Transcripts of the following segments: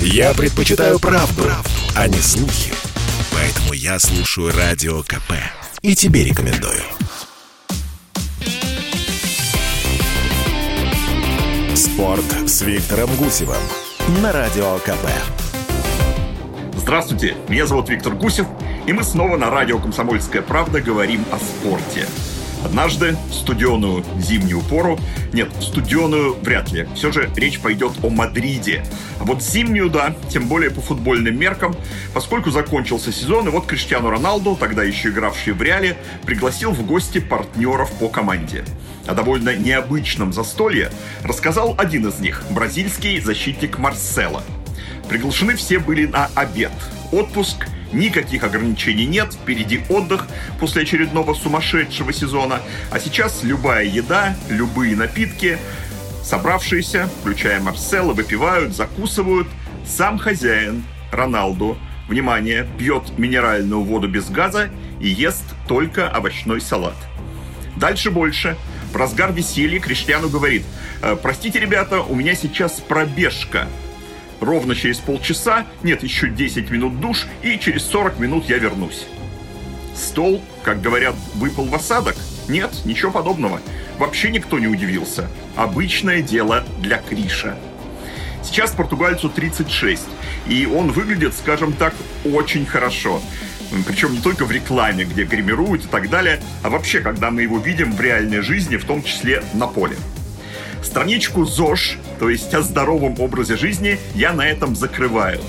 Я предпочитаю правду, правду, а не слухи. Поэтому я слушаю Радио КП. И тебе рекомендую. Спорт с Виктором Гусевым на Радио КП. Здравствуйте, меня зовут Виктор Гусев, и мы снова на радио «Комсомольская правда» говорим о спорте. Однажды в студеную зимнюю пору, нет, студеную вряд ли, все же речь пойдет о Мадриде. А вот зимнюю, да, тем более по футбольным меркам, поскольку закончился сезон, и вот Криштиану Роналду, тогда еще игравший в Реале, пригласил в гости партнеров по команде. О довольно необычном застолье рассказал один из них, бразильский защитник Марсело. Приглашены все были на обед. Отпуск – Никаких ограничений нет, впереди отдых после очередного сумасшедшего сезона. А сейчас любая еда, любые напитки, собравшиеся, включая Марсела, выпивают, закусывают. Сам хозяин, Роналду, внимание, пьет минеральную воду без газа и ест только овощной салат. Дальше больше. В разгар веселья Криштиану говорит, «Э, простите, ребята, у меня сейчас пробежка. Ровно через полчаса, нет, еще 10 минут душ, и через 40 минут я вернусь. Стол, как говорят, выпал в осадок? Нет, ничего подобного. Вообще никто не удивился. Обычное дело для Криша. Сейчас португальцу 36, и он выглядит, скажем так, очень хорошо. Причем не только в рекламе, где гримируют и так далее, а вообще, когда мы его видим в реальной жизни, в том числе на поле. Страничку ЗОЖ, то есть о здоровом образе жизни, я на этом закрываю.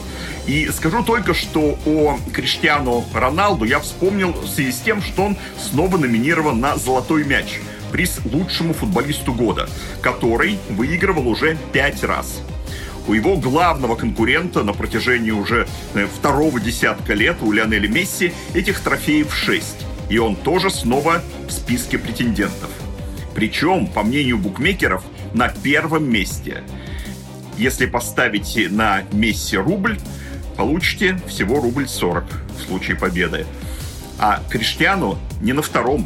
И скажу только, что о Криштиану Роналду я вспомнил в связи с тем, что он снова номинирован на «Золотой мяч» приз лучшему футболисту года, который выигрывал уже пять раз. У его главного конкурента на протяжении уже э, второго десятка лет, у Лионеля Месси, этих трофеев шесть. И он тоже снова в списке претендентов. Причем, по мнению букмекеров, на первом месте. Если поставите на Месси рубль, получите всего рубль 40 в случае победы. А Криштиану не на втором.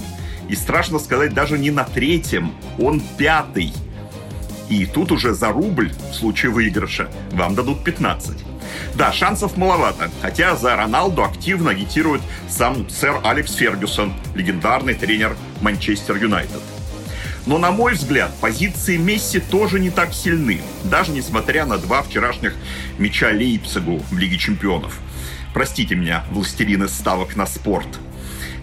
И страшно сказать, даже не на третьем. Он пятый. И тут уже за рубль в случае выигрыша вам дадут 15. Да, шансов маловато, хотя за Роналду активно агитирует сам сэр Алекс Фергюсон, легендарный тренер Манчестер Юнайтед. Но, на мой взгляд, позиции Месси тоже не так сильны, даже несмотря на два вчерашних мяча Лейпцигу в Лиге чемпионов. Простите меня, властелины ставок на спорт.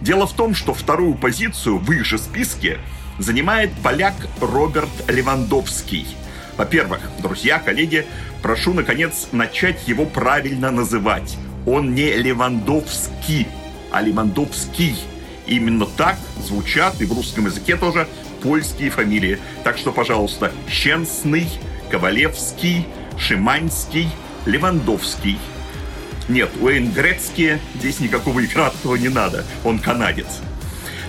Дело в том, что вторую позицию в их же списке занимает поляк Роберт Левандовский. Во-первых, друзья, коллеги, прошу, наконец, начать его правильно называть. Он не Левандовский, а Левандовский. Именно так звучат и в русском языке тоже польские фамилии. Так что, пожалуйста, Щенсный, Ковалевский, Шиманский, Левандовский. Нет, Уэйн Грецки здесь никакого игратского не надо, он канадец.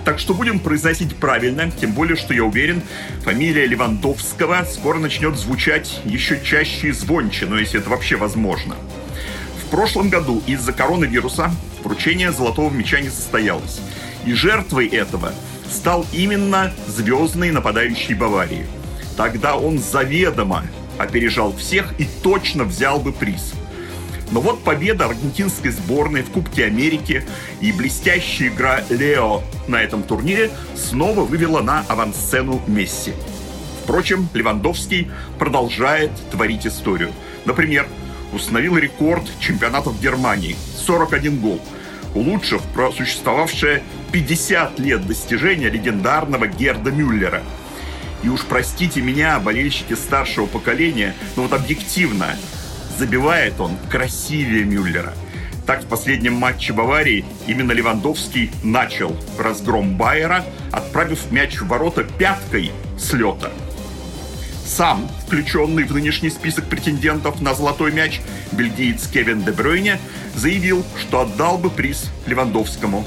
Так что будем произносить правильно, тем более, что я уверен, фамилия Левандовского скоро начнет звучать еще чаще и звонче, но если это вообще возможно. В прошлом году из-за коронавируса вручение золотого мяча не состоялось. И жертвой этого стал именно звездный нападающий Баварии. Тогда он заведомо опережал всех и точно взял бы приз. Но вот победа аргентинской сборной в Кубке Америки и блестящая игра Лео на этом турнире снова вывела на авансцену Месси. Впрочем, Левандовский продолжает творить историю. Например, установил рекорд чемпионатов Германии – 41 гол, улучшив просуществовавшее 50 лет достижения легендарного Герда Мюллера. И уж простите меня, болельщики старшего поколения, но вот объективно, забивает он красивее Мюллера. Так в последнем матче Баварии именно Левандовский начал разгром Байера, отправив мяч в ворота пяткой с лета. Сам, включенный в нынешний список претендентов на золотой мяч, бельгиец Кевин Де Бройне, заявил, что отдал бы приз Левандовскому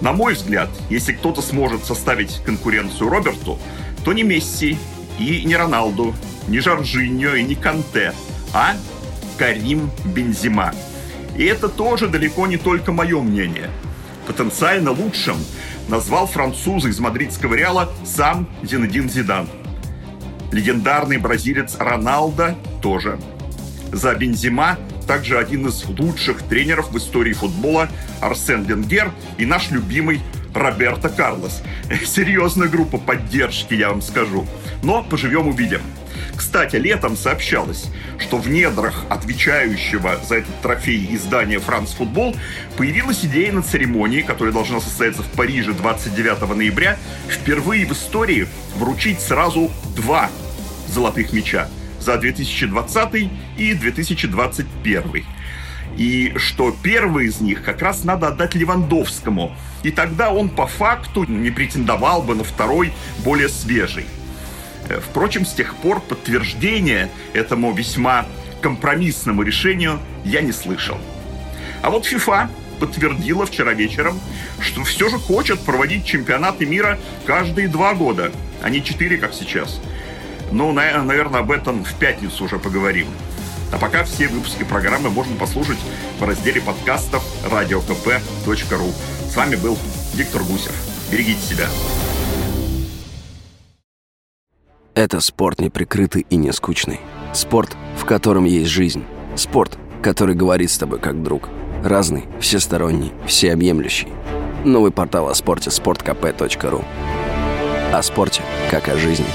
на мой взгляд, если кто-то сможет составить конкуренцию Роберту, то не Месси и не Роналду, не Жоржиньо и не Канте, а Карим Бензима. И это тоже далеко не только мое мнение. Потенциально лучшим назвал француза из мадридского Реала сам Зинедин Зидан. Легендарный бразилец Роналдо тоже. за Бензима также один из лучших тренеров в истории футбола Арсен Венгер и наш любимый Роберто Карлос. Серьезная группа поддержки, я вам скажу. Но поживем увидим. Кстати, летом сообщалось, что в недрах отвечающего за этот трофей издания «Франц Футбол» появилась идея на церемонии, которая должна состояться в Париже 29 ноября, впервые в истории вручить сразу два золотых мяча за 2020 и 2021. И что первый из них как раз надо отдать Левандовскому. И тогда он по факту не претендовал бы на второй, более свежий. Э, впрочем, с тех пор подтверждения этому весьма компромиссному решению я не слышал. А вот FIFA подтвердила вчера вечером, что все же хочет проводить чемпионаты мира каждые два года, а не четыре, как сейчас. Ну, наверное, об этом в пятницу уже поговорим. А пока все выпуски программы можно послушать в разделе подкастов radiokp.ru. С вами был Виктор Гусев. Берегите себя. Это спорт неприкрытый и не скучный. Спорт, в котором есть жизнь. Спорт, который говорит с тобой как друг. Разный, всесторонний, всеобъемлющий. Новый портал о спорте – sportkp.ru О спорте, как о жизни.